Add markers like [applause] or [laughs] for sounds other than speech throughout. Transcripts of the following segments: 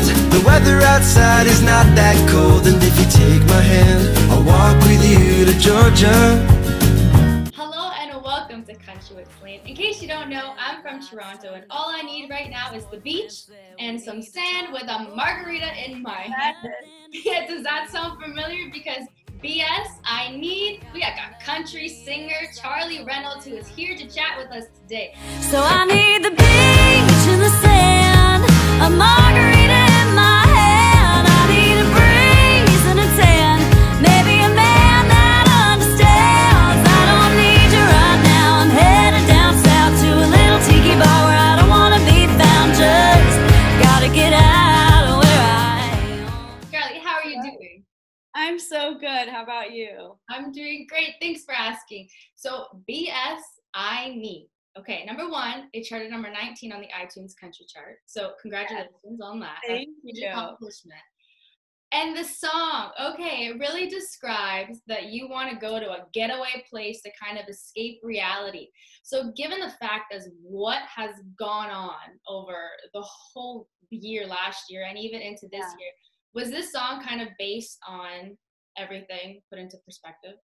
told The weather outside is not that cold And if you take my hand I'll walk with you to Georgia Hello and welcome to Country with Celine. In case you don't know, I'm from Toronto and all I need right now is the beach and some sand with a margarita in my hand. [laughs] Yeah, does that sound familiar? Because BS, I need, we got a country singer, Charly Reynolds, who is here to chat with us today. So I need the beach and the sand, a margarita I'm so good. How about you? I'm doing great. Thanks for asking. So, BS, I need. Okay, number one, it charted number 19 on the iTunes country chart. So, congratulations on that. Thank huge you. accomplishment. And the song, okay, it really describes that you want to go to a getaway place to kind of escape reality. So, given the fact as what has gone on over the whole year last year and even into this Yeah. year, was this song kind of based on everything put into perspective?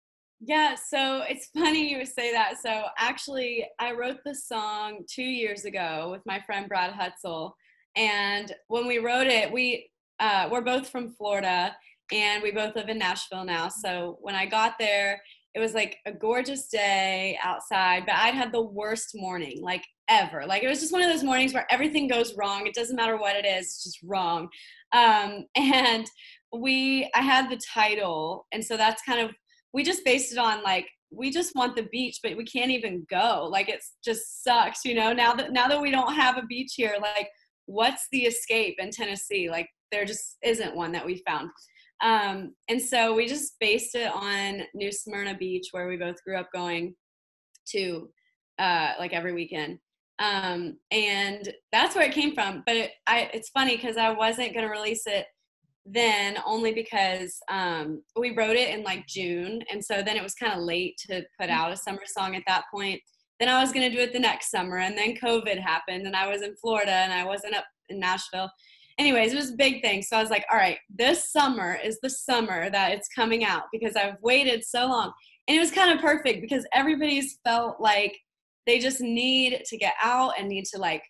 Yeah, so it's [laughs] funny you would say that. So actually, I wrote this song two years ago with my friend Brad Hutzel, and when we wrote it, we uh, we're both from Florida, and we both live in Nashville now. So when I got there, it was like a gorgeous day outside, but I'd had the worst morning like ever. Like it was just one of those mornings where everything goes wrong. It doesn't matter what it is, it's just wrong. Um, [laughs] and we, I had the title, and so that's kind of we just based it on like we just want the beach but we can't even go like it's just sucks you know now that now that we don't have a beach here like what's the escape in tennessee like there just isn't one that we found um, and so we just based it on new smyrna beach where we both grew up going to uh, like every weekend um, and that's where it came from but it, I, it's funny because i wasn't going to release it then only because um, we wrote it in like June, and so then it was kind of late to put out a summer song at that point. Then I was gonna do it the next summer, and then COVID happened, and I was in Florida, and I wasn't up in Nashville. Anyways, it was a big thing. So I was like, all right, this summer is the summer that it's coming out because I've waited so long. And it was kind of perfect because everybody's felt like they just need to get out and need to like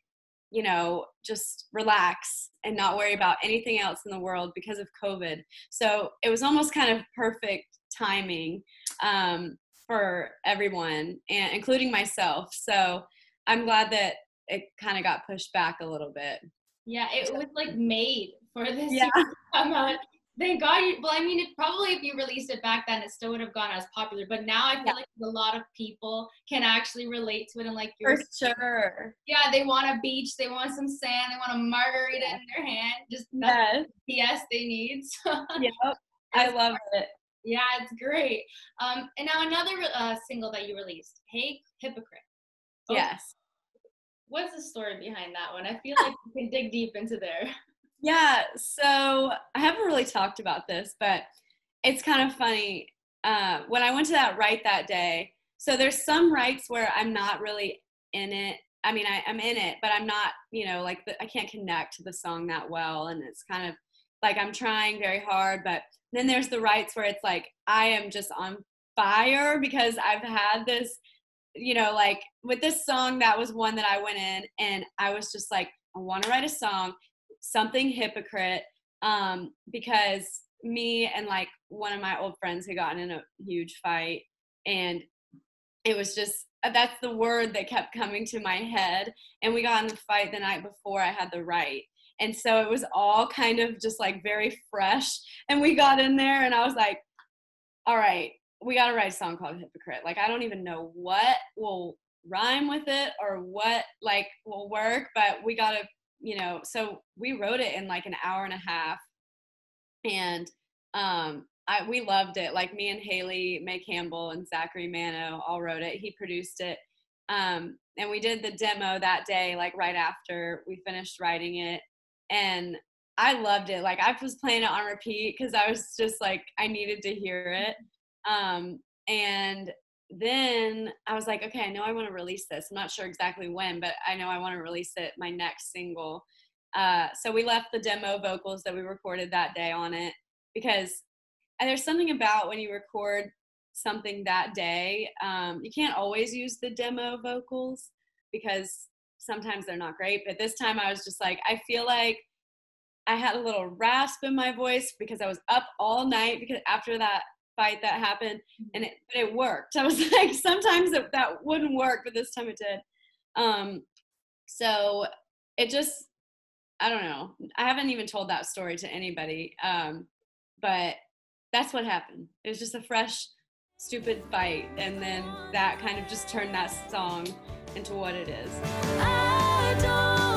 you know, just relax and not worry about anything else in the world because of COVID. So it was almost kind of perfect timing um, for everyone, and including myself. So I'm glad that it kind of got pushed back a little bit. Yeah, it was like made for this Yeah. to come out. Thank God. You, well, I mean, it, probably if you released it back then, it still would have gone as popular. But now I feel Yeah. like a lot of people can actually relate to it and like For sure. yeah, they want a beach, they want some sand, they want a margarita in their hand. Just Yes. the BS they need. [laughs] So, Yep. I love it. yeah, it's great. Um, and now another uh, single that you released, "Hey Hypocrite." Oh, Yes. What's the story behind that one? I feel like you can dig deep into there. [laughs] Yeah, so I haven't really talked about this, but it's kind of funny. Uh, when I went to that write that day, so there's some writes where I'm not really in it. I mean, I, I'm in it, but I'm not, you know, like the, I can't connect to the song that well. And it's kind of like I'm trying very hard, but then there's the writes where it's like I am just on fire because I've had this, you know, like with this song, that was one that I went in and I was just like, I want to write a song something hypocrite um, because me and like one of my old friends had gotten in a huge fight and it was just uh, that's the word that kept coming to my head and we got in the fight the night before i had the write. And so it was all kind of just like very fresh and we got in there and i was like all right we got to write a song called hypocrite. Like i don't even know what will rhyme with it or what like will work but we got to you know, so we wrote it in like an hour and a half, and um, I we loved it. Like me and Haley May Campbell and Zachary Mano all wrote it. He produced it, um, and we did the demo that day, like right after we finished writing it, and I loved it. Like I was playing it on repeat because I was just like I needed to hear it, um, and then I was like, okay, I know I want to release this. I'm not sure exactly when, but I know I want to release it, my next single. uh, so we left the demo vocals that we recorded that day on it because there's something about when you record something that day um, you can't always use the demo vocals because sometimes they're not great but this time i was just like i feel like i had a little rasp in my voice because i was up all night because after that fight that happened and it but it worked. I was [laughs] like sometimes it, that wouldn't work but this time it did. Um so it just i don't know. I haven't even told that story to anybody um but that's what happened. It was just a fresh stupid fight and then that kind of just turned that song into what it is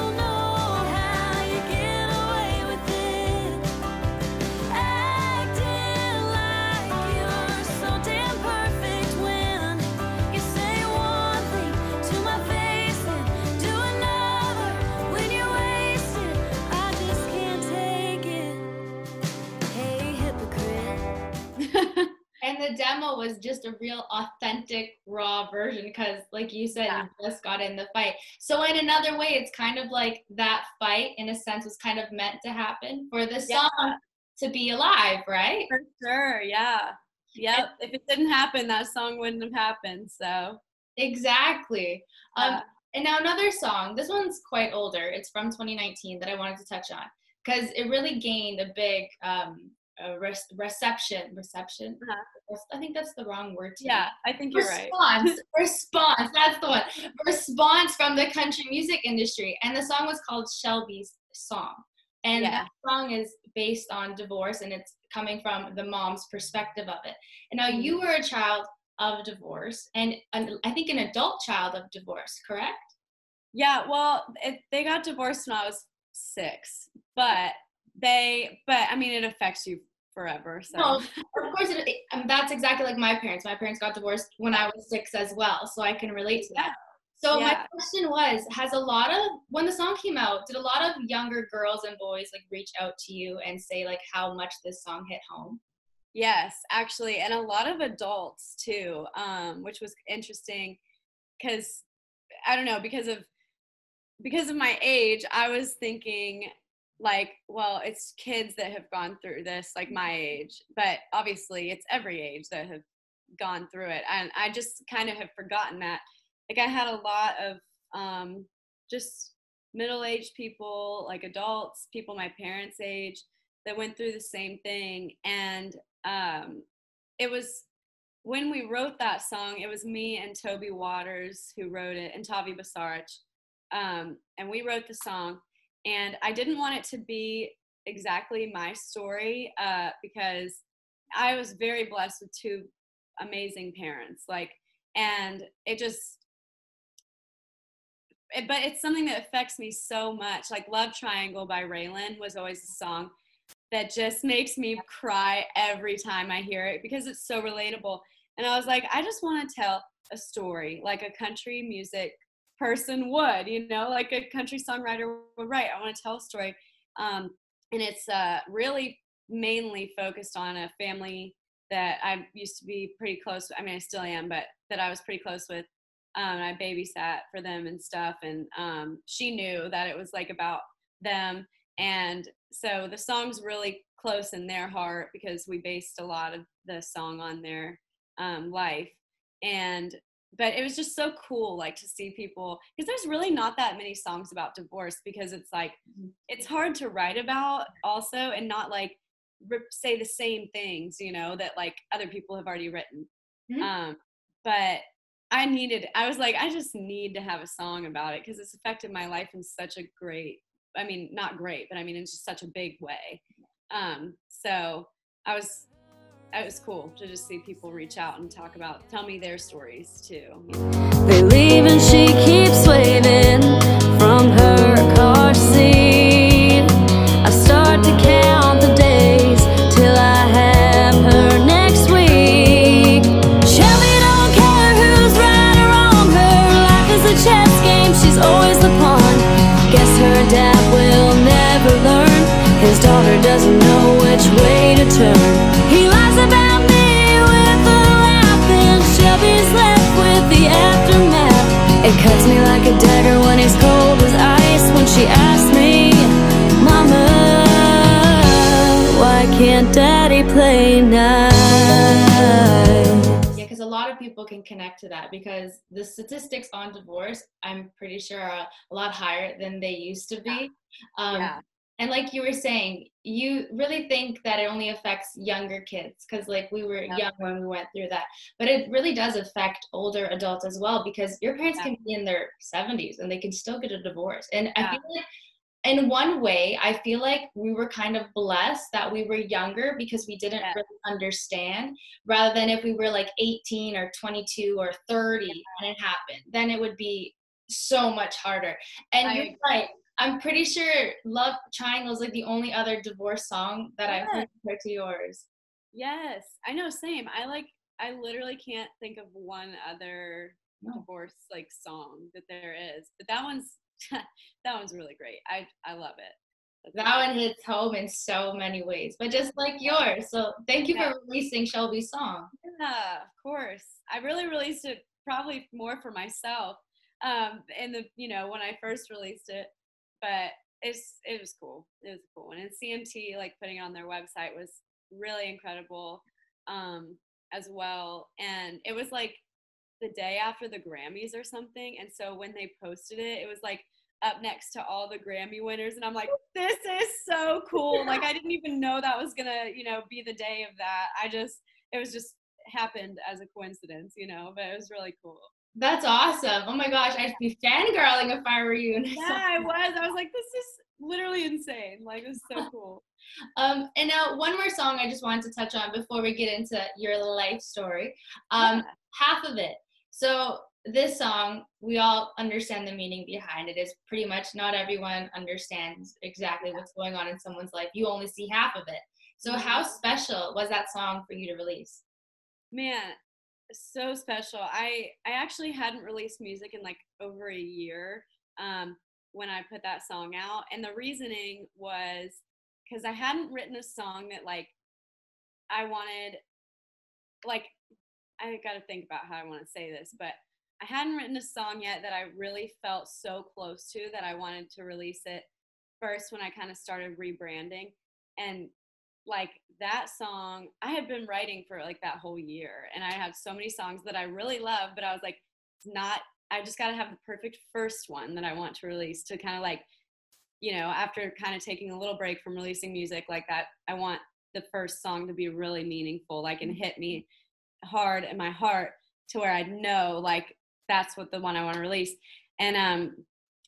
the demo was just a real authentic, raw version because, like you said, Yeah. you just got in the fight. So, in another way, it's kind of like that fight, in a sense, was kind of meant to happen for the Yeah. song to be alive, right? for sure yeah yep if it didn't happen that song wouldn't have happened so Exactly. Um, And now another song. This one's quite older. It's from 2019 that I wanted to touch on because it really gained a big um, res- reception. Reception. Uh-huh. I think that's the wrong word. Yeah i think you're right response response that's the one response from the country music industry and the song was called shelby's song and Yeah. that song is based on divorce and it's coming from the mom's perspective of it and now Mhm. you were a child of divorce and an, i think an adult child of divorce correct Yeah, well, it, they got divorced when I was six, but they, but I mean, it affects you forever. So No, of course it, um, that's exactly like my parents my parents got divorced when i was six as well so i can relate to that So my question was, has a lot of when the song came out, did a lot of younger girls and boys like reach out to you and say like how much this song hit home? yes, actually, and a lot of adults too, um, which was interesting because I don't know because of because of my age, I was thinking like, well, it's kids that have gone through this, like my age, but obviously it's every age that have gone through it, and I just kind of have forgotten that. Like I had a lot of um, just middle-aged people, like adults, people my parents' age, that went through the same thing, and um, it was when we wrote that song. It was me and Toby Waters who wrote it, and Tavi Basarich, um, and we wrote the song. And I didn't want it to be exactly my story uh, because I was very blessed with two amazing parents. Like, and it just it, but it's something that affects me so much. Like Love Triangle by RaeLynn was always a song that just makes me cry every time I hear it because it's so relatable. And I was like, I just want to tell a story like a country music person would, you know, like a country songwriter would write. I want to tell a story. Um, and it's uh, really mainly focused on a family that I used to be pretty close. I mean, I still am, but that I was pretty close with um, I babysat for them and stuff, and um, she knew that it was like about them, and so the song's really close in their heart because we based a lot of the song on their um, life, and but it was just so cool like to see people because there's really not that many songs about divorce because it's like it's hard to write about also and not like rip, say the same things you know that like other people have already written Mhm. um but I needed, I was like, I just need to have a song about it because it's affected my life in such a great, I mean, not great, but I mean, in just such a big way. Um, so I was, it was cool to just see people reach out and talk about, tell me their stories too. They leave and she keeps waving me like a dagger when it's cold as ice When she asks me, Mama, why can't daddy play nice? Yeah, because a lot of people can connect to that because the statistics on divorce, I'm pretty sure are a lot higher than they used to be. Um, yeah. And like you were saying, you really think that it only affects younger kids because, like, we were Yeah. young when we went through that. But it really does affect older adults as well because your parents Yeah. can be in their 70s and they can still get a divorce. And I feel like, in one way, I feel like we were kind of blessed that we were younger because we didn't Yeah. really understand rather than if we were like 18 or 22 or 30 and it happened, then it would be so much harder. And I you're agree. right. I'm pretty sure Love Triangle is like the only other divorce song that I've heard compared to yours. Yes, I know. Same. I like. I literally can't think of one other No. divorce like song that there is, but that one's [laughs] that one's really great. I I love it. That's That amazing. one hits home in so many ways, but just like yours. So thank you Yeah. for releasing Shelby's song. Yeah, of course. I really released it probably more for myself. Um, in the you know when I first released it, but it's it was cool. It was a cool one. And CMT like putting it on their website was really incredible, um, as well. And it was like the day after the Grammys or something. And so when they posted it, it was like up next to all the Grammy winners, and I'm like, this is so cool. Like [laughs] I didn't even know that was gonna you know be the day of that. I just it was just happened as a coincidence, you know, but it was really cool. That's awesome. Oh my gosh, I'd be fangirling if I were you. and Yeah, I was. I was like, this is literally insane. Like, it was so [laughs] cool. Um, and now one more song I just wanted to touch on before we get into your life story. Um, Yeah. Half of it. So this song, we all understand the meaning behind it. Is pretty much not everyone understands exactly what's going on in someone's life. You only see half of it. So how special was that song for you to release? Man, so special. I I actually hadn't released music in like over a year um, when I put that song out, and the reasoning was because I hadn't written a song that like I wanted, like I got to think about how I want to say this, but I hadn't written a song yet that I really felt so close to that I wanted to release it first when I kind of started rebranding. And like that song, I had been writing for like that whole year. And I have so many songs that I really love, but I was like, it's not, I just got to have the perfect first one that I want to release to kind of like, you know, after kind of taking a little break from releasing music like that, I want the first song to be really meaningful, like and hit me hard in my heart to where I know like that's what the one I want to release. And um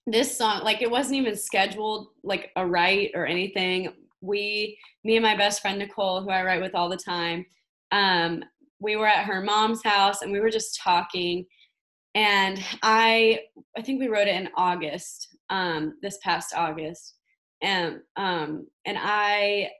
this song like it wasn't even scheduled like a write or anything. We me and my best friend Nicole who I write with all the time um we were at her mom's house and we were just talking and I I think we wrote it in August um this past August and um and I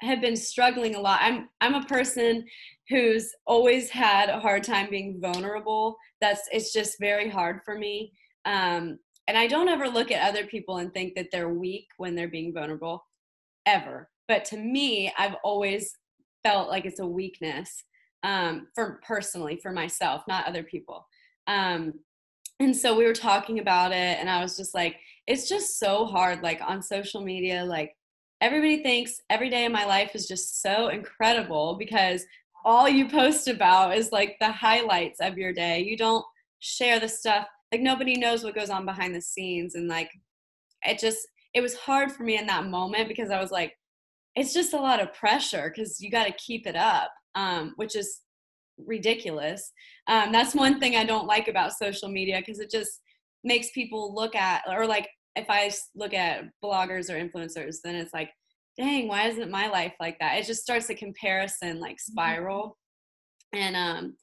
have been struggling a lot. I'm I'm a person who's always had a hard time being vulnerable. That's it's just very hard for me. Um, and I don't ever look at other people and think that they're weak when they're being vulnerable, ever. But to me, I've always felt like it's a weakness um, for personally for myself, not other people. Um, and so we were talking about it, and I was just like, it's just so hard, like on social media, like everybody thinks every day of my life is just so incredible because all you post about is like the highlights of your day. You don't share the stuff. Like nobody knows what goes on behind the scenes. And like it just, it was hard for me in that moment because I was like, it's just a lot of pressure because you got to keep it up, um, which is ridiculous. Um, that's one thing I don't like about social media because it just makes people look at, or like if I look at bloggers or influencers, then it's like, dang, why isn't my life like that? It just starts a comparison like spiral. And um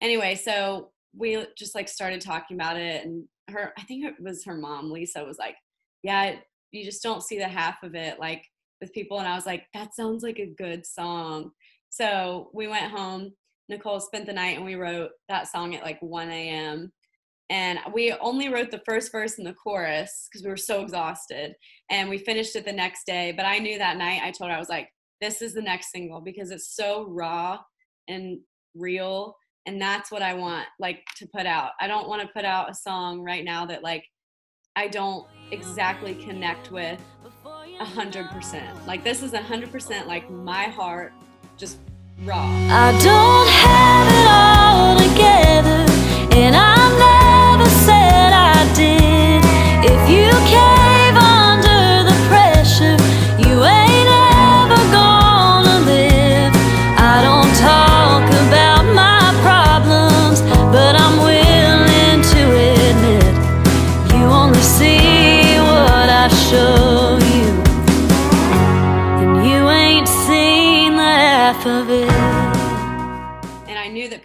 anyway, so we just like started talking about it and her I think it was her mom, Lisa, was like, Yeah, you just don't see the half of it like with people. And I was like, that sounds like a good song. So we went home. Nicole spent the night and we wrote that song at like 1 a.m. And we only wrote the first verse and the chorus because we were so exhausted. And we finished it the next day. But I knew that night, I told her, I was like, this is the next single because it's so raw and real. And that's what I want like to put out. I don't want to put out a song right now that like I don't exactly connect with a hundred percent. Like this is a hundred percent like my heart, just raw. I don't have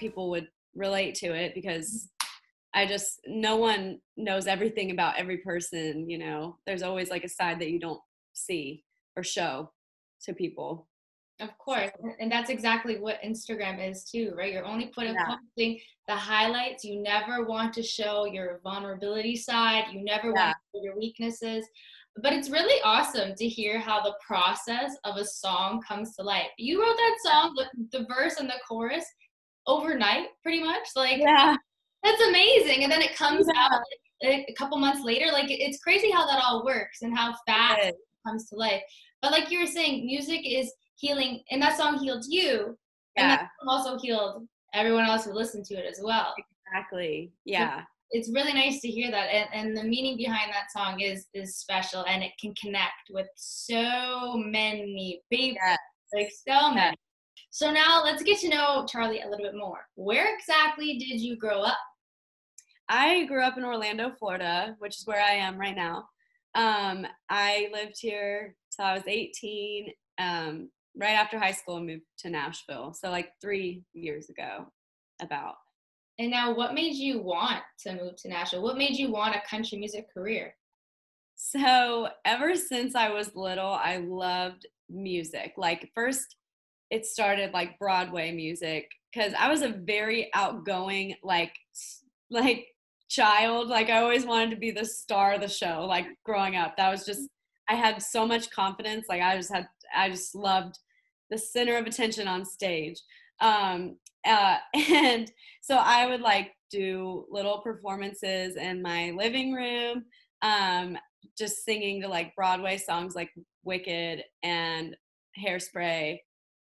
people would relate to it because mm-hmm. I just no one knows everything about every person, you know. There's always like a side that you don't see or show to people. Of course, and that's exactly what Instagram is too, right? You're only putting Yeah. posting the highlights. You never want to show your vulnerability side. You never Yeah. want to show your weaknesses. But it's really awesome to hear how the process of a song comes to life. You wrote that song, the, the verse and the chorus, overnight, pretty much. Like Yeah. that's amazing, and then it comes Yeah. out like, a couple months later. Like it's crazy how that all works and how fast it comes to life. But like you were saying, music is healing, and that song healed you, and Yeah. that song also healed everyone else who listened to it as well. Exactly. Yeah. It's really nice to hear that, and, and the meaning behind that song is is special, and it can connect with so many people, Yes. like so many. So now let's get to know Charly a little bit more. Where exactly did you grow up? I grew up in Orlando, Florida, which is where I am right now. Um, I lived here till I was 18. Um, right after high school, I moved to Nashville. So like three years ago, about. And now, what made you want to move to Nashville? What made you want a country music career? So ever since I was little, I loved music. Like first, it started like Broadway music because I was a very outgoing like like child. Like I always wanted to be the star of the show. Like growing up, that was just I had so much confidence. Like I just had I just loved the center of attention on stage. Um, uh, [laughs] and so I would like do little performances in my living room. Um, just singing to like Broadway songs like Wicked and Hairspray,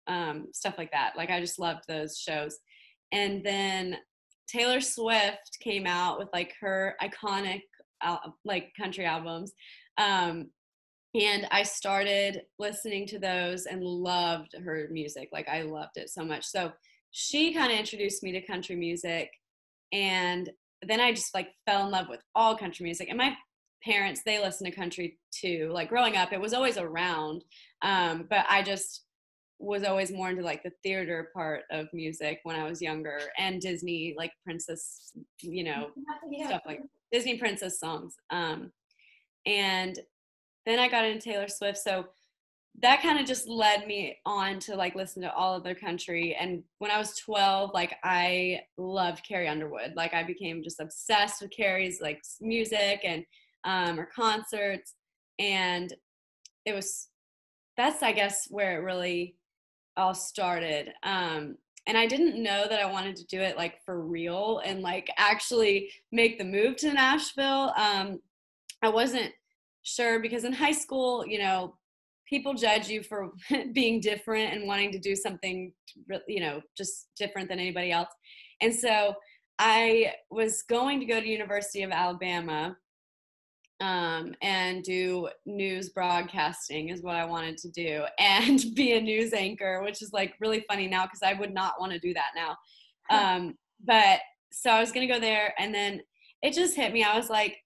um, stuff like that. Like I just loved those shows. And then Taylor Swift came out with like her iconic like country albums. Um, and I started listening to those and loved her music. Like I loved it so much. So she kind of introduced me to country music and then I just like fell in love with all country music. And my parents, they listen to country too. Like growing up, it was always around. Um, but I just was always more into like the theater part of music when I was younger and Disney, like princess, you know, stuff like Disney princess songs. Um, and then I got into Taylor Swift. So that kind of just led me on to like listen to all of other country. And when I was 12, like I loved Carrie Underwood. Like I became just obsessed with Carrie's like music and um, her concerts. And it was, that's I guess where it really all started. Um, and I didn't know that I wanted to do it like for real and like actually make the move to Nashville. Um, I wasn't sure because in high school, you know, people judge you for [laughs] being different and wanting to do something, you know, just different than anybody else. And so I was going to go to University of Alabama um, and do news broadcasting is what I wanted to do [laughs] and be a news anchor, which is like really funny now because I would not want to do that now. [laughs] Um, but so I was going to go there and then it just hit me. I was like,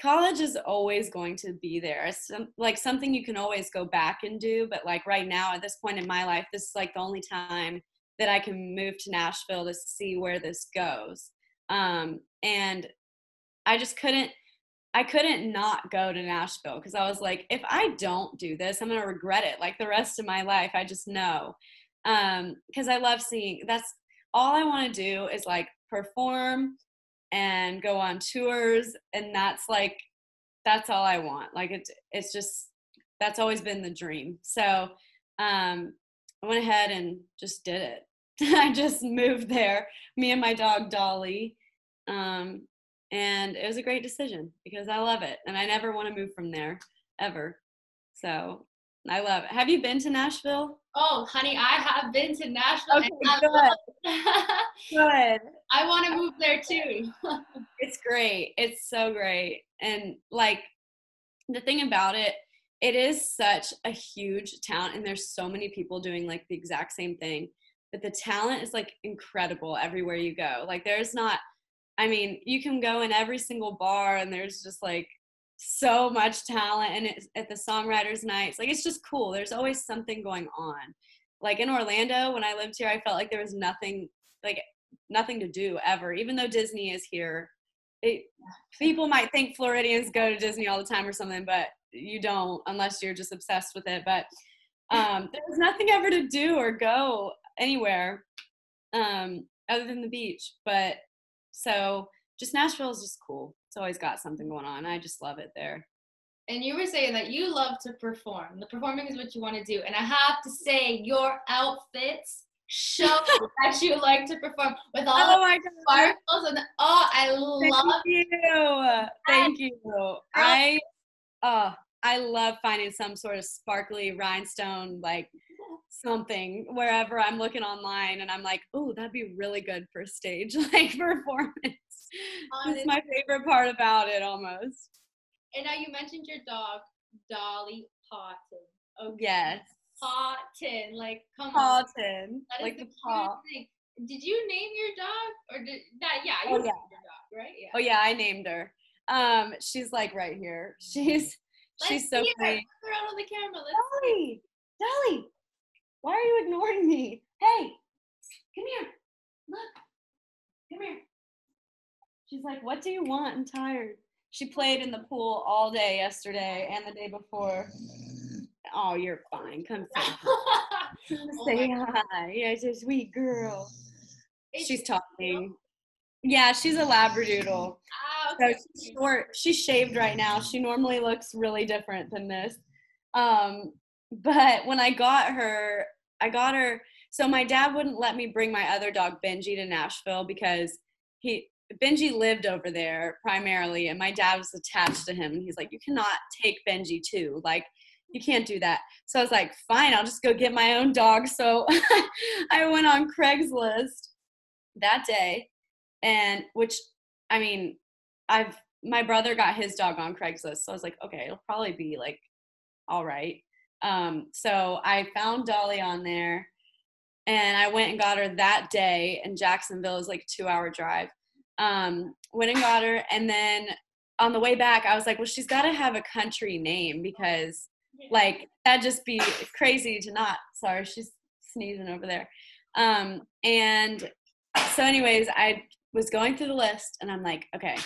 college is always going to be there. It's some, like something you can always go back and do. But like right now, at this point in my life, this is like the only time that I can move to Nashville to see where this goes. Um, and I just couldn't, I couldn't not go to Nashville because I was like, if I don't do this, I'm going to regret it like the rest of my life. I just know. Um, because I love seeing that's all I want to do is like perform and go on tours and that's like that's all I want. Like it's it's just that's always been the dream. So um I went ahead and just did it. [laughs] I just moved there, me and my dog Dolly. Um and it was a great decision because I love it and I never want to move from there ever. So I love it. Have you been to Nashville? Oh, honey, I have been to Nashville. Okay, good. [laughs] Good. I want to move there too. [laughs] It's great. It's so great. And like the thing about it, it is such a huge town and there's so many people doing like the exact same thing. But the talent is like incredible everywhere you go. Like there's not I mean, you can go in every single bar and there's just like so much talent and it's at the songwriters nights. Like it's just cool. There's always something going on. Like in Orlando when I lived here, I felt like there was nothing like nothing to do ever. Even though Disney is here, it, people might think Floridians go to Disney all the time or something, but you don't unless you're just obsessed with it. But um, there was nothing ever to do or go anywhere um, other than the beach. But so just Nashville is just cool. It's always got something going on. I just love it there. and you were saying that you love to perform. The performing is what you want to do. And I have to say, your outfits show [laughs] that you like to perform with all Oh the my sparkles and oh, I love Thank you. Thank you. I uh I love finding some sort of sparkly rhinestone like something wherever I'm looking online and I'm like, oh, that'd be really good for stage [laughs] like performance. It's my favorite part about it almost. And now you mentioned your dog, Dolly Pawton. Okay. Yes. Pawton. Like, come on. Pawton. That is Like the paw. thing. Did you name your dog? Or did that? Yeah, you Oh, named yeah. your dog, right? Yeah. Oh yeah, I named her. Um, she's like right here. [laughs] She's Let's she's so see her. Put her out on the camera. Let's Dolly, Dolly, why are you ignoring me? Hey, come here. Look, come here. She's like, what do you want? I'm tired. She played in the pool all day yesterday and the day before. Oh, you're fine. Come [laughs] say hi. Come Oh say hi. Yeah, she's a sweet girl. Is She's she- talking. Yeah, she's a labradoodle. Ah, So she's short. She's shaved right now. She normally looks really different than this. Um, but when I got her, I got her. So my dad wouldn't let me bring my other dog Benji to Nashville because he Benji lived over there primarily, and my dad was attached to him. And he's like, "You cannot take Benji too. Like, you can't do that." So I was like, "Fine, I'll just go get my own dog." So [laughs] I went on Craigslist that day, and which I mean, I've my brother got his dog on Craigslist, so I was like, okay, it'll probably be like all right. Um, so I found Dolly on there, and I went and got her that day. And Jacksonville is like a two-hour drive. Um, went and got her, and then on the way back, I was like, well, she's got to have a country name because like that'd just be crazy to not. Sorry, she's sneezing over there. Um, and so, anyways, I was going through the list, and I'm like, okay,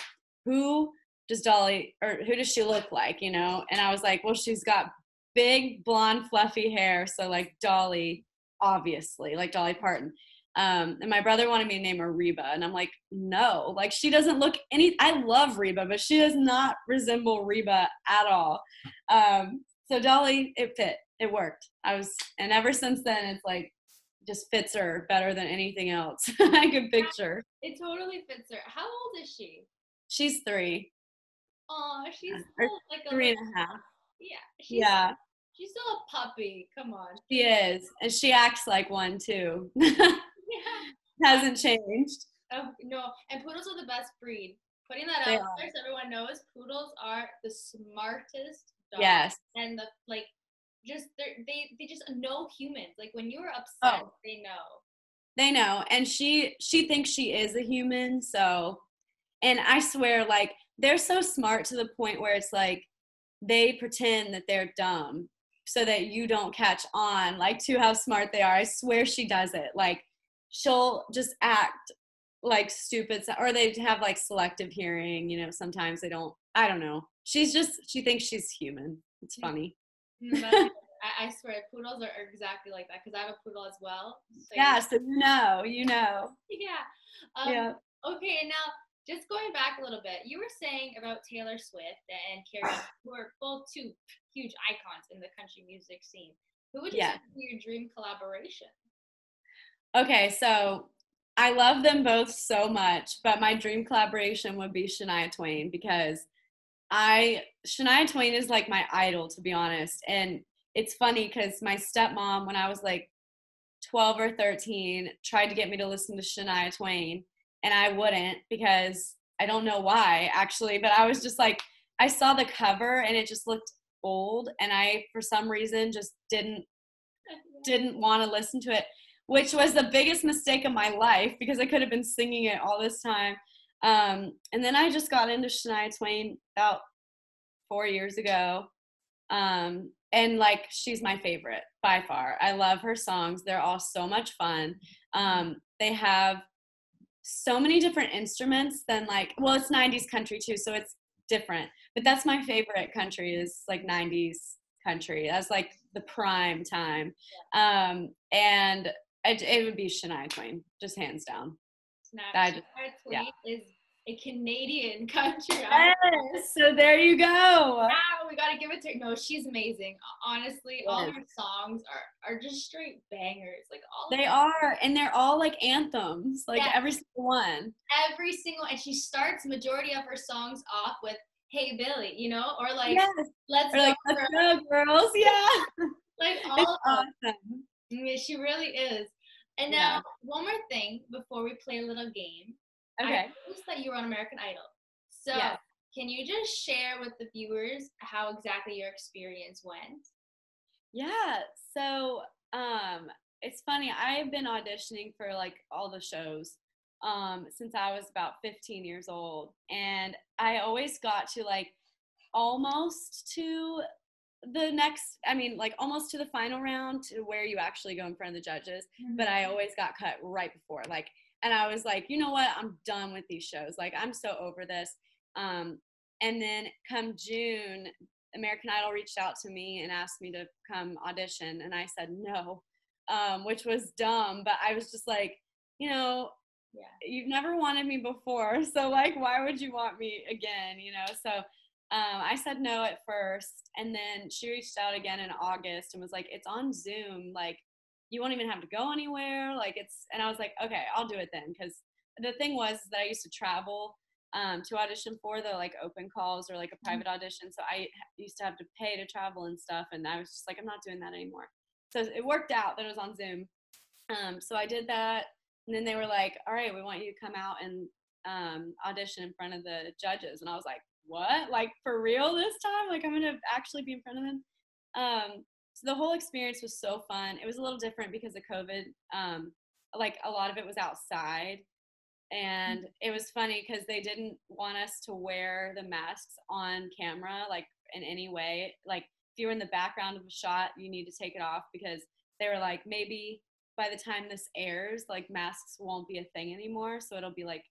who does Dolly or who does she look like, you know? And I was like, well, she's got big blonde fluffy hair, so like Dolly, obviously, like Dolly Parton. Um, and my brother wanted me to name her Reba, and I'm like, no, like she doesn't look any. I love Reba, but she does not resemble Reba at all. Um, so Dolly, it fit, it worked. I was, and ever since then, it's like just fits her better than anything else [laughs] I could picture. It totally fits her. How old is she? She's three, Oh, she's still like a three little, and a half. Yeah. She's, Yeah, She's still a puppy. Come on. she is, and she acts like one too. [laughs] Yeah. Hasn't changed. Oh, no, and poodles are the best breed. Putting that They out there so everyone knows, poodles are the smartest dogs. Yes. And the like, just they they just know humans. Like when you're oh. upset, Oh. they know. They know, and she she thinks she is a human. So, and I swear, like they're so smart to the point where it's like they pretend that they're dumb so that you don't catch on like to how smart they are. I swear she does it. Like she'll just act like stupid or they have like selective hearing, you know, sometimes they don't I don't know. She's just she thinks she's human. It's funny. [laughs] I, swear, poodles are, are exactly like that because I have a poodle as well. So Yeah, so you know, you know. [laughs] Yeah. Um, Yeah. Okay, and now just going back a little bit, you were saying about Taylor Swift and Carrie, who are both two huge icons in the country music scene. Who would you Yeah. be your dream collaboration? Okay, so I love them both so much, but my dream collaboration would be Shania Twain because I Shania Twain is like my idol to be honest. And it's funny because my stepmom, when I was like 12 or 13, tried to get me to listen to Shania Twain, and I wouldn't because I don't know why actually, but I was just like, I saw the cover and it just looked old, and I for some reason just didn't didn't want to listen to it, which was the biggest mistake of my life because I could have been singing it all this time. Um, and then I just got into Shania Twain about four years ago. Um, and like she's my favorite by far. I love her songs. They're all so much fun. Um, they have so many different instruments than like well it's 90s country too so it's different but that's my favorite country is like 90s country that's like the prime time um and it, it would be shania twain just hands down. I just- Shania yeah. Twain is a Canadian [laughs] country. yes, so there you go Wow, we gotta give it to her. No, she's amazing. Honestly, all her songs are are just straight bangers. Like all they are and they're all like anthems like Yeah. every single one every single and she starts majority of her songs off with "Hey Billy," you know, or like yes "Let's or like go, let's girl." go girls [laughs] yeah like it's all of them. awesome Yeah, she really is. And Yeah. now, one more thing before we play a little game. Okay I noticed that you were on American Idol. So, Yes. can you just share with the viewers how exactly your experience went? Yeah. So um it's funny, I've been auditioning for like all the shows um since I was about 15 years old and I always got to like almost to the next I mean like almost to the final round to where you actually go in front of the judges, but I always got cut right before like and I was like, "You know what? I'm done with these shows. Like I'm so over this." Um and then come June, American Idol reached out to me and asked me to come audition, and I said no, um, which was dumb. But I was just like, you know, Yeah. you've never wanted me before, [laughs] so like, why would you want me again? You know, so um, I said no at first, and then she reached out again in August and was like, it's on Zoom, like you won't even have to go anywhere, like it's. And I was like, okay, I'll do it then, because the thing was that I used to travel um, to audition for the like open calls or like a private audition. So I used to have to pay to travel and stuff. And I was just like, I'm not doing that anymore. So it worked out that it was on Zoom. Um, so I did that. And then they were like, all right, we want you to come out and um, audition in front of the judges. And I was like, what? Like for real this time? Like I'm going to actually be in front of them? So the whole experience was so fun. It was a little different because of COVID. Um, like a lot of it was outside and it was funny because they didn't want us to wear the masks on camera like in any way like if you were in the background of a shot you need to take it off because they were like maybe by the time this airs like masks won't be a thing anymore so it'll be like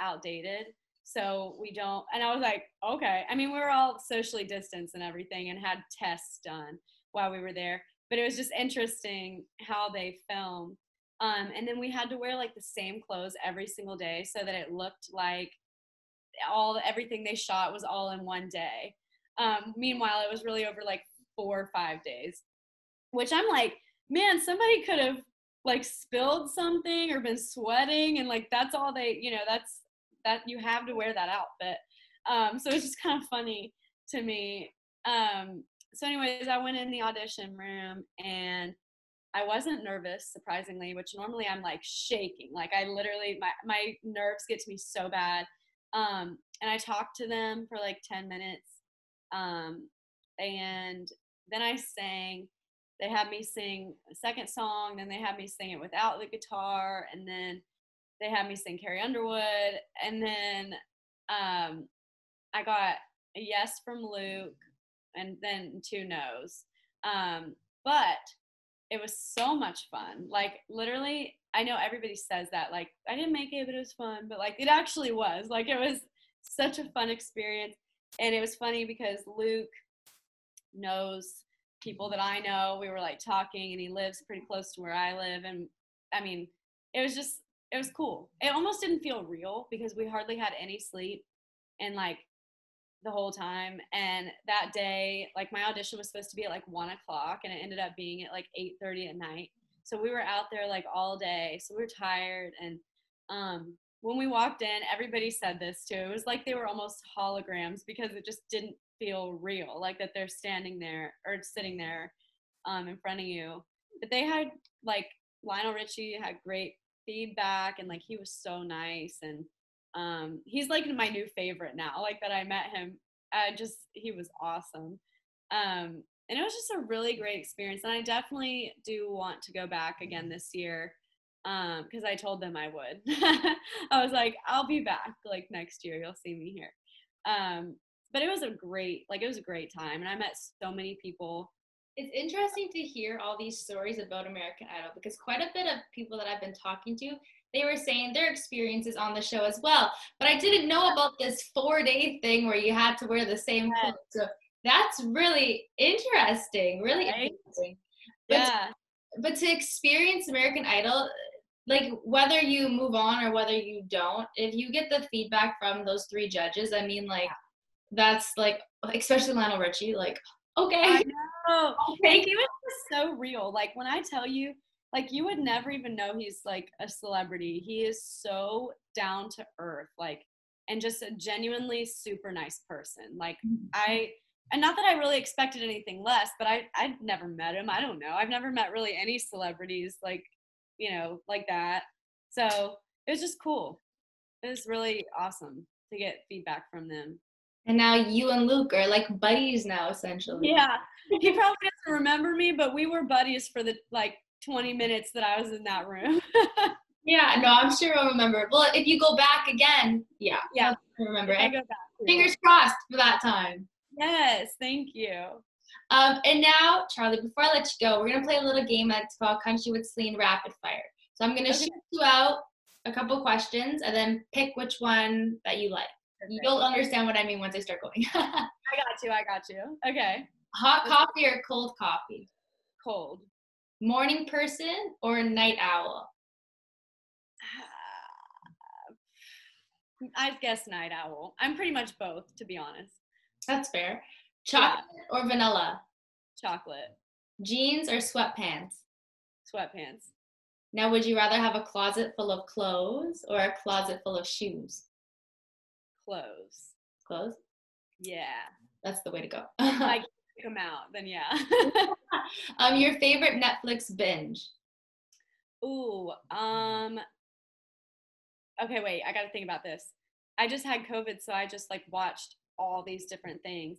outdated so we don't and i was like okay i mean we were all socially distanced and everything and had tests done while we were there but it was just interesting how they film um, and then we had to wear like the same clothes every single day so that it looked like all everything they shot was all in one day. Um, meanwhile, it was really over like four or five days, which I'm like, man, somebody could have like spilled something or been sweating, and like that's all they, you know, that's that you have to wear that outfit. Um, so it's just kind of funny to me. Um, so, anyways, I went in the audition room and I wasn't nervous, surprisingly, which normally I'm like shaking. Like I literally, my, my nerves get to me so bad. Um, and I talked to them for like 10 minutes. Um, and then I sang. They had me sing a second song, then they had me sing it without the guitar, and then they had me sing Carrie Underwood. And then um, I got a yes from Luke, and then two no's. Um, but it was so much fun. Like literally, I know everybody says that. Like I didn't make it, but it was fun. But like it actually was. Like it was such a fun experience, and it was funny because Luke knows people that I know. We were like talking, and he lives pretty close to where I live, and I mean, it was just it was cool. It almost didn't feel real because we hardly had any sleep, and like the whole time. And that day, like my audition was supposed to be at like one o'clock, and it ended up being at like eight thirty at night. So we were out there like all day. So we were tired, and um, when we walked in, everybody said this too. It was like they were almost holograms because it just didn't feel real, like that they're standing there or sitting there um, in front of you. But they had like Lionel Richie had great feedback and like he was so nice and um, he's like my new favorite now. Like that I met him, I just he was awesome. Um, and it was just a really great experience and i definitely do want to go back again this year because um, i told them i would [laughs] i was like i'll be back like next year you'll see me here um, but it was a great like it was a great time and i met so many people it's interesting to hear all these stories about american idol because quite a bit of people that i've been talking to they were saying their experiences on the show as well. But i didn't know about this four day thing where you had to wear the same clothes. So that's really interesting really right? interesting. But, yeah. but to experience american idol like whether you move on or whether you don't if you get the feedback from those three judges i mean like that's like especially lionel richie like okay. I [laughs] know. okay. He was so real. Like when i tell you like you would never even know he's like a celebrity he is so down to earth like and just a genuinely super nice person like mm-hmm. i and not that I really expected anything less, but I I'd never met him. I don't know. I've never met really any celebrities like, you know, like that. So it was just cool. It was really awesome to get feedback from them. And now you and Luke are like buddies now, essentially. Yeah. He probably doesn't remember me, but we were buddies for the like 20 minutes that I was in that room. [laughs] yeah, no, I'm sure I'll remember. Well, if you go back again, yeah, yeah, I'll remember. I go back. Fingers crossed for that time. Yes, thank you. Um, and now, Charly, before I let you go, we're gonna play a little game that's called Country with Celine Rapid Fire. So I'm gonna okay. shoot you out a couple questions and then pick which one that you like. Okay. You'll understand what I mean once I start going. [laughs] I got you. I got you. Okay. Hot coffee or cold coffee? Cold. Morning person or night owl? Ah, I guess night owl. I'm pretty much both, to be honest. That's fair. Chocolate yeah. or vanilla? Chocolate. Jeans or sweatpants? Sweatpants. Now, would you rather have a closet full of clothes or a closet full of shoes? Clothes. Clothes? Yeah. That's the way to go. [laughs] I come out, then yeah. [laughs] um, your favorite Netflix binge? Ooh, um, okay, wait, I gotta think about this. I just had COVID, so I just like watched all these different things.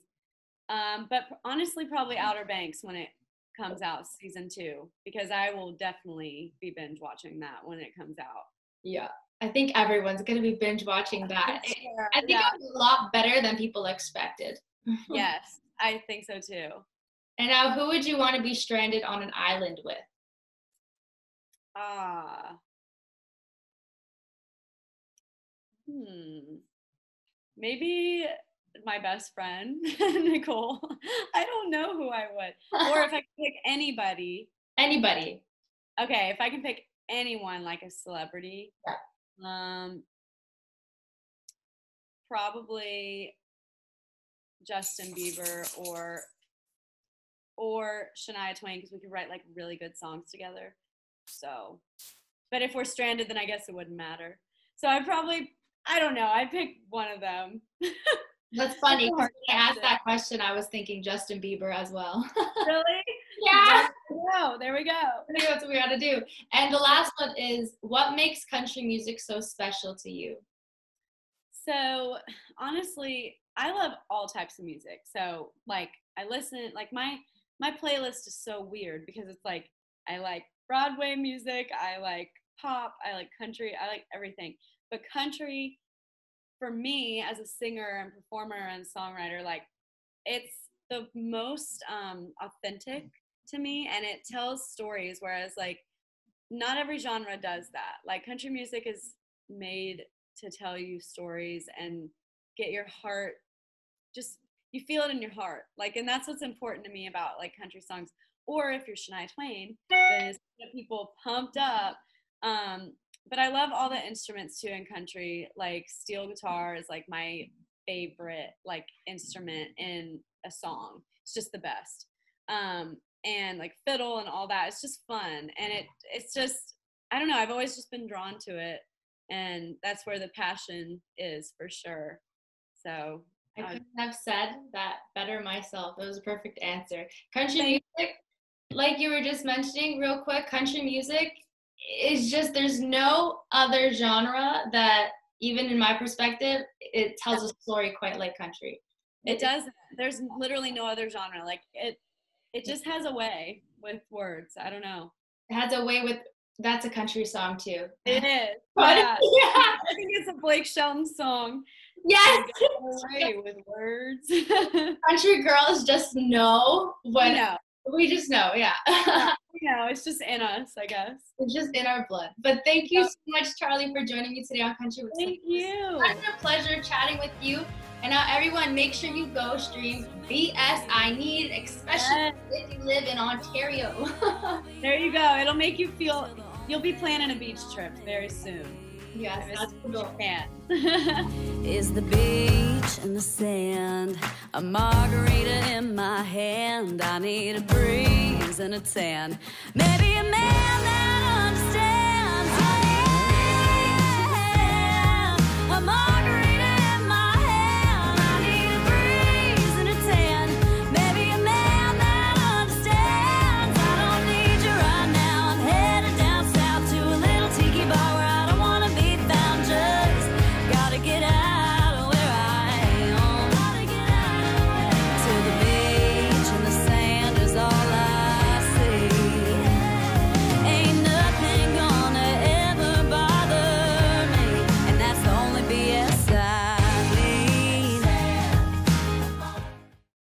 Um, but honestly, probably Outer Banks when it comes out season two, because I will definitely be binge watching that when it comes out. Yeah. I think everyone's going to be binge watching that. [laughs] I think yeah. it's a lot better than people expected. [laughs] yes, I think so too. And now, who would you want to be stranded on an island with? Ah. Uh, hmm. Maybe my best friend, [laughs] Nicole. I don't know who I would. Or if I could pick anybody. [laughs] Anybody. Okay, if I can pick anyone like a celebrity. Yeah. Um probably Justin Bieber or or Shania Twain because we could write like really good songs together. So, but if we're stranded, then I guess it wouldn't matter. So I probably I don't know. I picked one of them. [laughs] That's funny because I asked that question, I was thinking Justin Bieber as well. [laughs] really? Yeah. No, there we go. [laughs] That's what we got to do. And the last one is what makes country music so special to you? So, honestly, I love all types of music. So, like, I listen, like, my my playlist is so weird because it's like I like Broadway music, I like pop, I like country, I like everything. But country for me as a singer and performer and songwriter, like it's the most um, authentic to me and it tells stories. Whereas, like, not every genre does that. Like, country music is made to tell you stories and get your heart just you feel it in your heart like and that's what's important to me about like country songs or if you're Shania Twain then it's people pumped up um but I love all the instruments too in country. Like steel guitar is like my favorite like instrument in a song. It's just the best. Um, and like fiddle and all that. It's just fun, and it it's just I don't know. I've always just been drawn to it. and that's where the passion is for sure. So I uh, couldn't have said that better myself. It was a perfect answer. Country Thank music, like you were just mentioning, real quick, country music is just there's no other genre that, even in my perspective, it tells a story quite like country. it does. There's literally no other genre. Like it, it just has a way with words. I don't know. It has a way with that's a country song too. It is. [laughs] But- Yeah. [laughs] yeah. I think it's a Blake Shelton song. Yes. Away with words. [laughs] country girls just know when no, we just know, yeah. [laughs] you [laughs] know, it's just in us, I guess. it's just in our blood. But thank you so much, Charly, for joining me today on Country with Thank you. It's been a pleasure chatting with you. And now, everyone, make sure you go stream BS I Need, especially Yes. if you live in Ontario. There you go. It'll make you feel. You'll be planning a beach trip very soon. Yes, that's cool. can. [laughs] Is the beach and the sand, a margarita in my hand. I need a breeze and a tan, maybe a man that